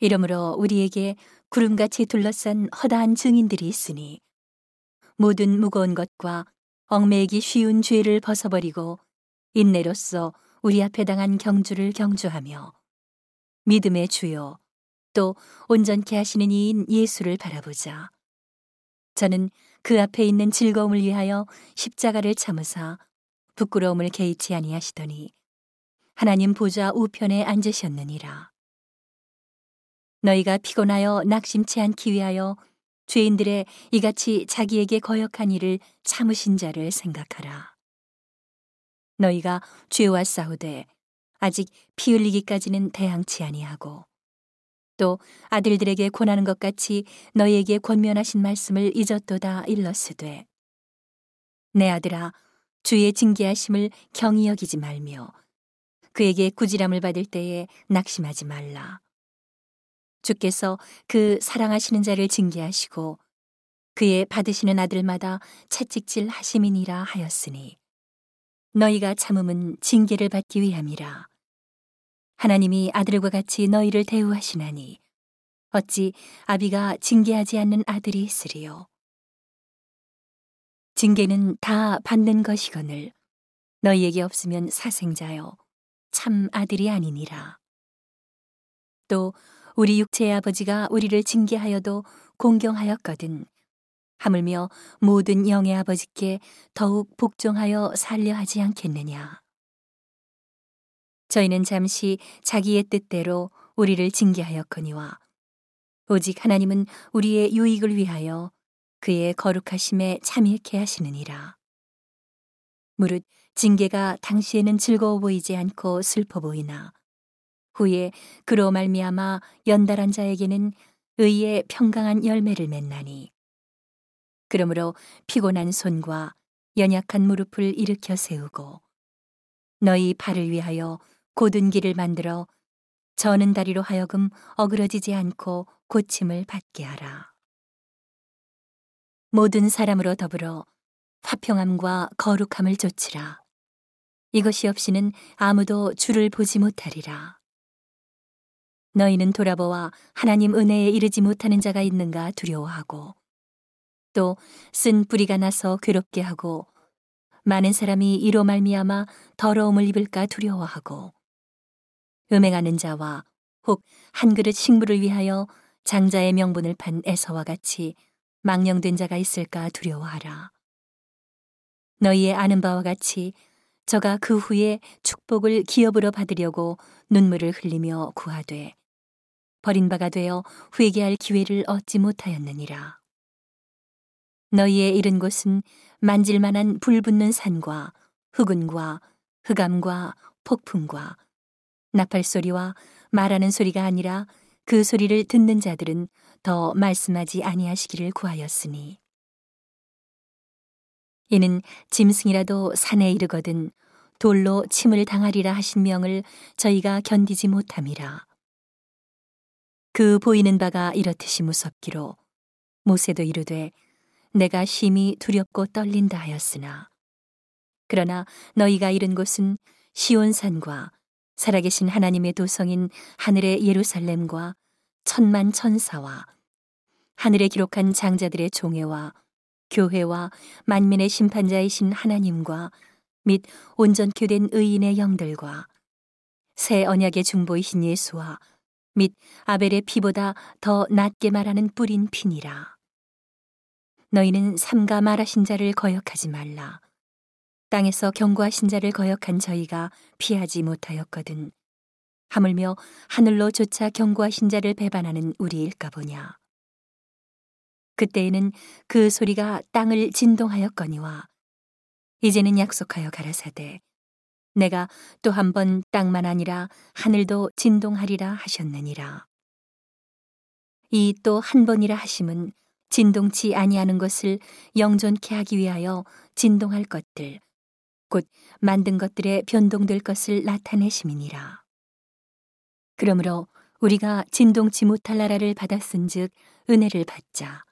이러므로 우리에게 구름같이 둘러싼 허다한 증인들이 있으니 모든 무거운 것과 얽매이기 쉬운 죄를 벗어버리고 인내로써 우리 앞에 당한 경주를 경주하며 믿음의 주요 또 온전케 하시는 이인 예수를 바라보자. 저는 그 앞에 있는 즐거움을 위하여 십자가를 참으사 부끄러움을 개의치 아니하시더니 하나님 보좌 우편에 앉으셨느니라. 너희가 피곤하여 낙심치 않기 위하여 죄인들의 이같이 자기에게 거역한 일을 참으신 자를 생각하라. 너희가 죄와 싸우되 아직 피 흘리기까지는 대항치 아니하고 또 아들들에게 권하는 것 같이 너희에게 권면하신 말씀을 잊었도다 일렀으되 내 아들아 주의 징계하심을 경히 여기지 말며 그에게 꾸지람을 받을 때에 낙심하지 말라. 주께서 그 사랑하시는 자를 징계하시고 그의 받으시는 아들마다 채찍질 하심이니라 하였으니 너희가 참음은 징계를 받기 위함이라. 하나님이 아들과 같이 너희를 대우하시나니 어찌 아비가 징계하지 않는 아들이 있으리요. 징계는 다 받는 것이거늘 너희에게 없으면 사생자요 참 아들이 아니니라. 또 우리 육체의 아버지가 우리를 징계하여도 공경하였거든 하물며 모든 영의 아버지께 더욱 복종하여 살려 하지 않겠느냐. 저희는 잠시 자기의 뜻대로 우리를 징계하였거니와 오직 하나님은 우리의 유익을 위하여 그의 거룩하심에 참여케 하시느니라. 무릇 징계가 당시에는 즐거워 보이지 않고 슬퍼 보이나 후에 그로 말미암아 연달한 자에게는 의의 평강한 열매를 맺나니 그러므로 피곤한 손과 연약한 무릎을 일으켜 세우고 너희 발을 위하여 곧은 길을 만들어 저는 다리로 하여금 어그러지지 않고 고침을 받게 하라. 모든 사람으로 더불어 화평함과 거룩함을 좇으라. 이것이 없이는 아무도 주를 보지 못하리라. 너희는 돌아보아 하나님 은혜에 이르지 못하는 자가 있는가 두려워하고 또 쓴 뿌리가 나서 괴롭게 하고 많은 사람이 이로 말미암아 더러움을 입을까 두려워하고 음행하는 자와 혹 한 그릇 식물을 위하여 장자의 명분을 판 에서와 같이 망령된 자가 있을까 두려워하라. 너희의 아는 바와 같이 저가 그 후에 축복을 기업으로 받으려고 눈물을 흘리며 구하되 버린 바가 되어 회개할 기회를 얻지 못하였느니라. 너희의 이른 곳은 만질만한 불붙는 산과 흑운과 흑암과 폭풍과 나팔 소리와 말하는 소리가 아니라 그 소리를 듣는 자들은 더 말씀하지 아니하시기를 구하였으니 이는 짐승이라도 산에 이르거든 돌로 침을 당하리라 하신 명을 저희가 견디지 못함이라 그 보이는 바가 이렇듯이 무섭기로 모세도 이르되 내가 심히 두렵고 떨린다 하였으나 그러나 너희가 이른 곳은 시온산과 살아계신 하나님의 도성인 하늘의 예루살렘과 천만 천사와 하늘에 기록한 장자들의 종회와 교회와 만민의 심판자이신 하나님과 및 온전케 된 의인의 영들과 새 언약의 중보이신 예수와 및 아벨의 피보다 더 낮게 말하는 뿌린 피니라. 너희는 삼가 말하신 자를 거역하지 말라. 땅에서 경고하신 자를 거역한 저희가 피하지 못하였거든. 하물며 하늘로 조차 경고하신 자를 배반하는 우리일까 보냐. 그때에는 그 소리가 땅을 진동하였거니와 이제는 약속하여 가라사대 내가 또 한 번 땅만 아니라 하늘도 진동하리라 하셨느니라. 이 또 한 번이라 하심은 진동치 아니하는 것을 영존케 하기 위하여 진동할 것들 곧 만든 것들의 변동될 것을 나타내심이니라. 그러므로 우리가 진동치 못할 나라를 받았은즉 은혜를 받자.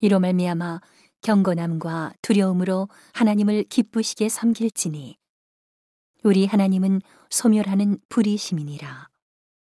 이로 말미암아 경건함과 두려움으로 하나님을 기쁘시게 섬길지니 우리 하나님은 소멸하는 불이심이니라.